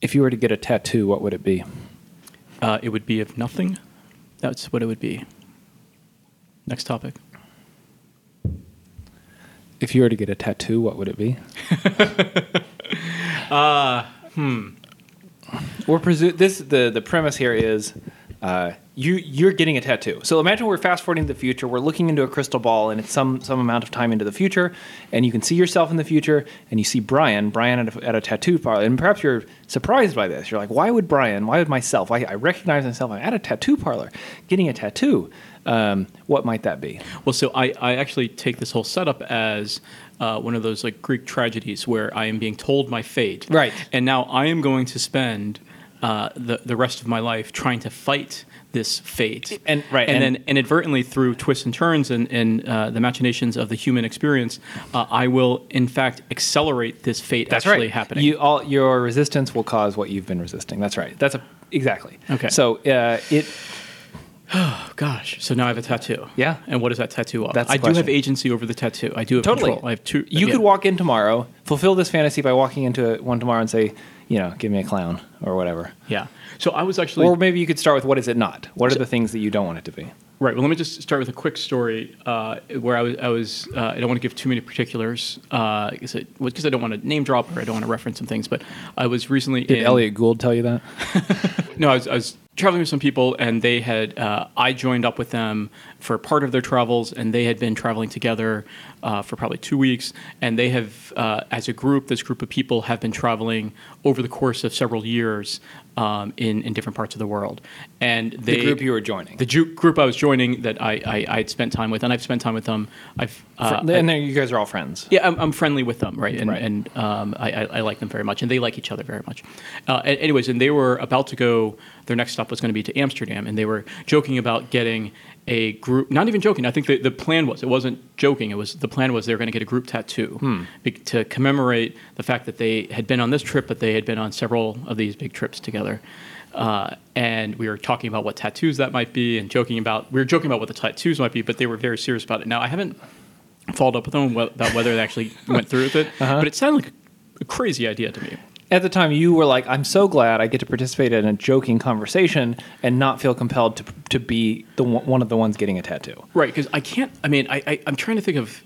If you were to get a tattoo, what would it be? Uh, it would be of nothing. That's what it would be. Next topic. If you were to get a tattoo, what would it be? Uh, hmm. We're presu- this the the premise here is uh, you you're getting a tattoo. So imagine we're fast forwarding to the future. We're looking into a crystal ball, and it's some some amount of time into the future, and you can see yourself in the future, and you see Brian Brian at a, at a tattoo parlor, and perhaps you're surprised by this. You're like, why would Brian? Why would myself? I, I recognize myself. I'm at a tattoo parlor, getting a tattoo. Um, what might that be? Well, so I, I actually take this whole setup as uh, one of those like Greek tragedies where I am being told my fate. Right. And now I am going to spend uh, the, the rest of my life trying to fight this fate. And- right, And, and- then inadvertently through twists and turns and, and uh, the machinations of the human experience, uh, I will in fact accelerate this fate that's actually happening. You all your resistance will cause what you've been resisting. That's right. That's a exactly. Okay. So uh, it Oh, gosh. So now I have a tattoo. Yeah. And what is that tattoo of? That's the I do have agency over the tattoo. I do have totally. control. I have two. You yeah. could walk in tomorrow, fulfill this fantasy by walking into one tomorrow and say, you know, give me a clown or whatever. Yeah. So I was actually. Or maybe you could start with what is it not? What are the things that you don't want it to be? Right. Well, let me just start with a quick story uh, where I was. I, was uh, I don't want to give too many particulars because I, because I don't want to name drop or I don't want to reference some things. But I was recently Did in. Elliot Gould tell you that? No, I was, I was traveling with some people, and they had. Uh, I joined up with them for part of their travels, and they had been traveling together uh, for probably two weeks. And they have, uh, as a group, this group of people have been traveling over the course of several years um, in in different parts of the world. And they, the group you were joining. the ju- group I was joining that I, I I'd spent time with, and I've spent time with them. I've uh, and then you guys are all friends. yeah, I'm, I'm friendly with them, right? And, Right. and um, I, I, I like them very much, and they like each other very much. Uh, anyways, and they were about to go. Their next stop was going to be to Amsterdam, and they were joking about getting a group. Not even joking. I think the, the plan was it wasn't joking. It was the plan was they were going to get a group tattoo be- to commemorate the fact that they had been on this trip, but they had been on several of these big trips together. Uh, and we were talking about what tattoos that might be, and joking about we were joking about what the tattoos might be, but they were very serious about it. Now I haven't followed up with them about whether they actually went through with it. Uh-huh. But it sounded like a crazy idea to me. At the time, you were like, "I'm so glad I get to participate in a joking conversation and not feel compelled to to be the one one of the ones getting a tattoo." Right, because I can't. I mean, I, I I'm trying to think of,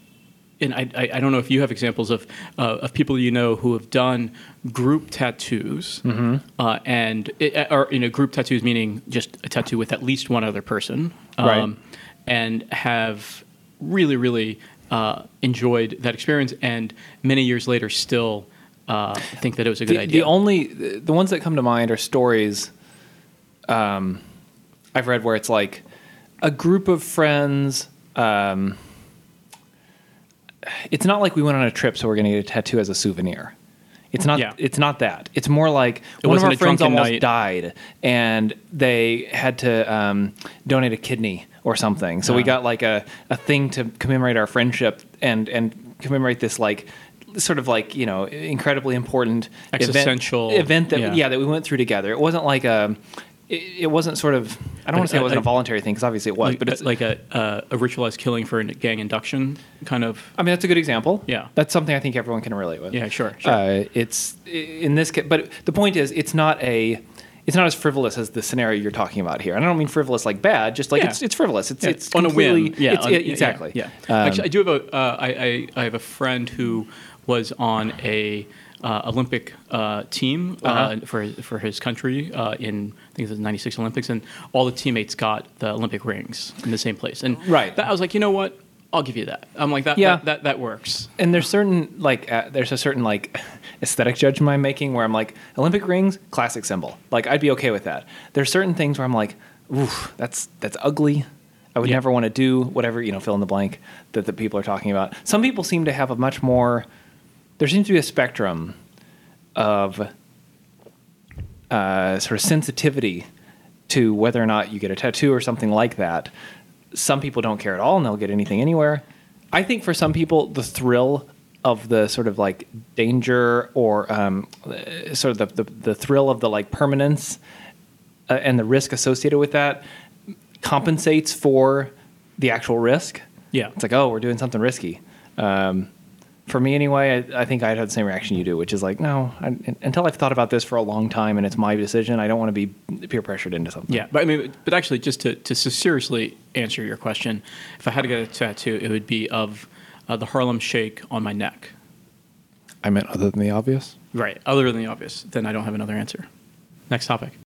and I I, I don't know if you have examples of uh, of people you know who have done group tattoos, Mm-hmm. uh, and it, or you know group tattoos meaning just a tattoo with at least one other person, um, Right. and have really really uh, enjoyed that experience, and many years later still. Uh, think that it was a good the, idea. the only the ones that come to mind are stories um, I've read where it's like a group of friends. Um, it's not like we went on a trip, so we're going to get a tattoo as a souvenir. It's not. Yeah. It's not that. It's more like one of our friends almost night. died, and they had to um, donate a kidney or something. So we Ah. got like a, a thing to commemorate our friendship and and commemorate this like sort of like you know incredibly important event- Existential, event, that yeah. yeah that we went through together. It wasn't like a. It, it wasn't sort of. I don't want to say it wasn't a voluntary thing because obviously it was, like, but it's like a, a, a ritualized killing for a gang induction kind of. I mean, that's a good example. Yeah. that's something I think everyone can relate with. Yeah, sure, sure. Uh, it's in this, ca- but the point is, it's not a. It's not as frivolous as the scenario you're talking about here, and I don't mean frivolous like bad. Just like Yeah. it's it's frivolous. It's Yeah, it's on a whim. Yeah, it's- on- yeah, yeah, exactly. Yeah. Um, Actually, I do have a. Uh, I, I I have a friend who was on a uh, Olympic uh, team uh, Uh-huh. for for his country uh, in I think it was the '96 Olympics, and all the teammates got the Olympic rings in the same place. And Right. that, I was like, you know what? I'll give you that. I'm like that. Yeah. That that, that works. and there's certain like uh, there's a certain like aesthetic judgment I'm making where I'm like Olympic rings, classic symbol. Like I'd be okay with that. There's certain things where I'm like, oof, that's that's ugly. I would Yeah. never want to do whatever you know, fill in the blank that the people are talking about. Some people seem to have a much more. There seems to be a spectrum of uh, sort of sensitivity to whether or not you get a tattoo or something like that. Some people don't care at all and they'll get anything anywhere. I think for some people, the thrill of the sort of like danger or um, sort of the, the, the thrill of the like permanence uh, and the risk associated with that compensates for the actual risk. Yeah. It's like, oh, we're doing something risky. Um, for me anyway, I, I think I'd had the same reaction you do, which is like, no, I, until I've thought about this for a long time and it's my decision, I don't want to be peer pressured into something. Yeah, but I mean, but actually, just to, to seriously answer your question, if I had to get a tattoo, it would be of uh, the Harlem Shake on my neck. I meant other than the obvious. Right. Other than the obvious, then I don't have another answer. Next topic.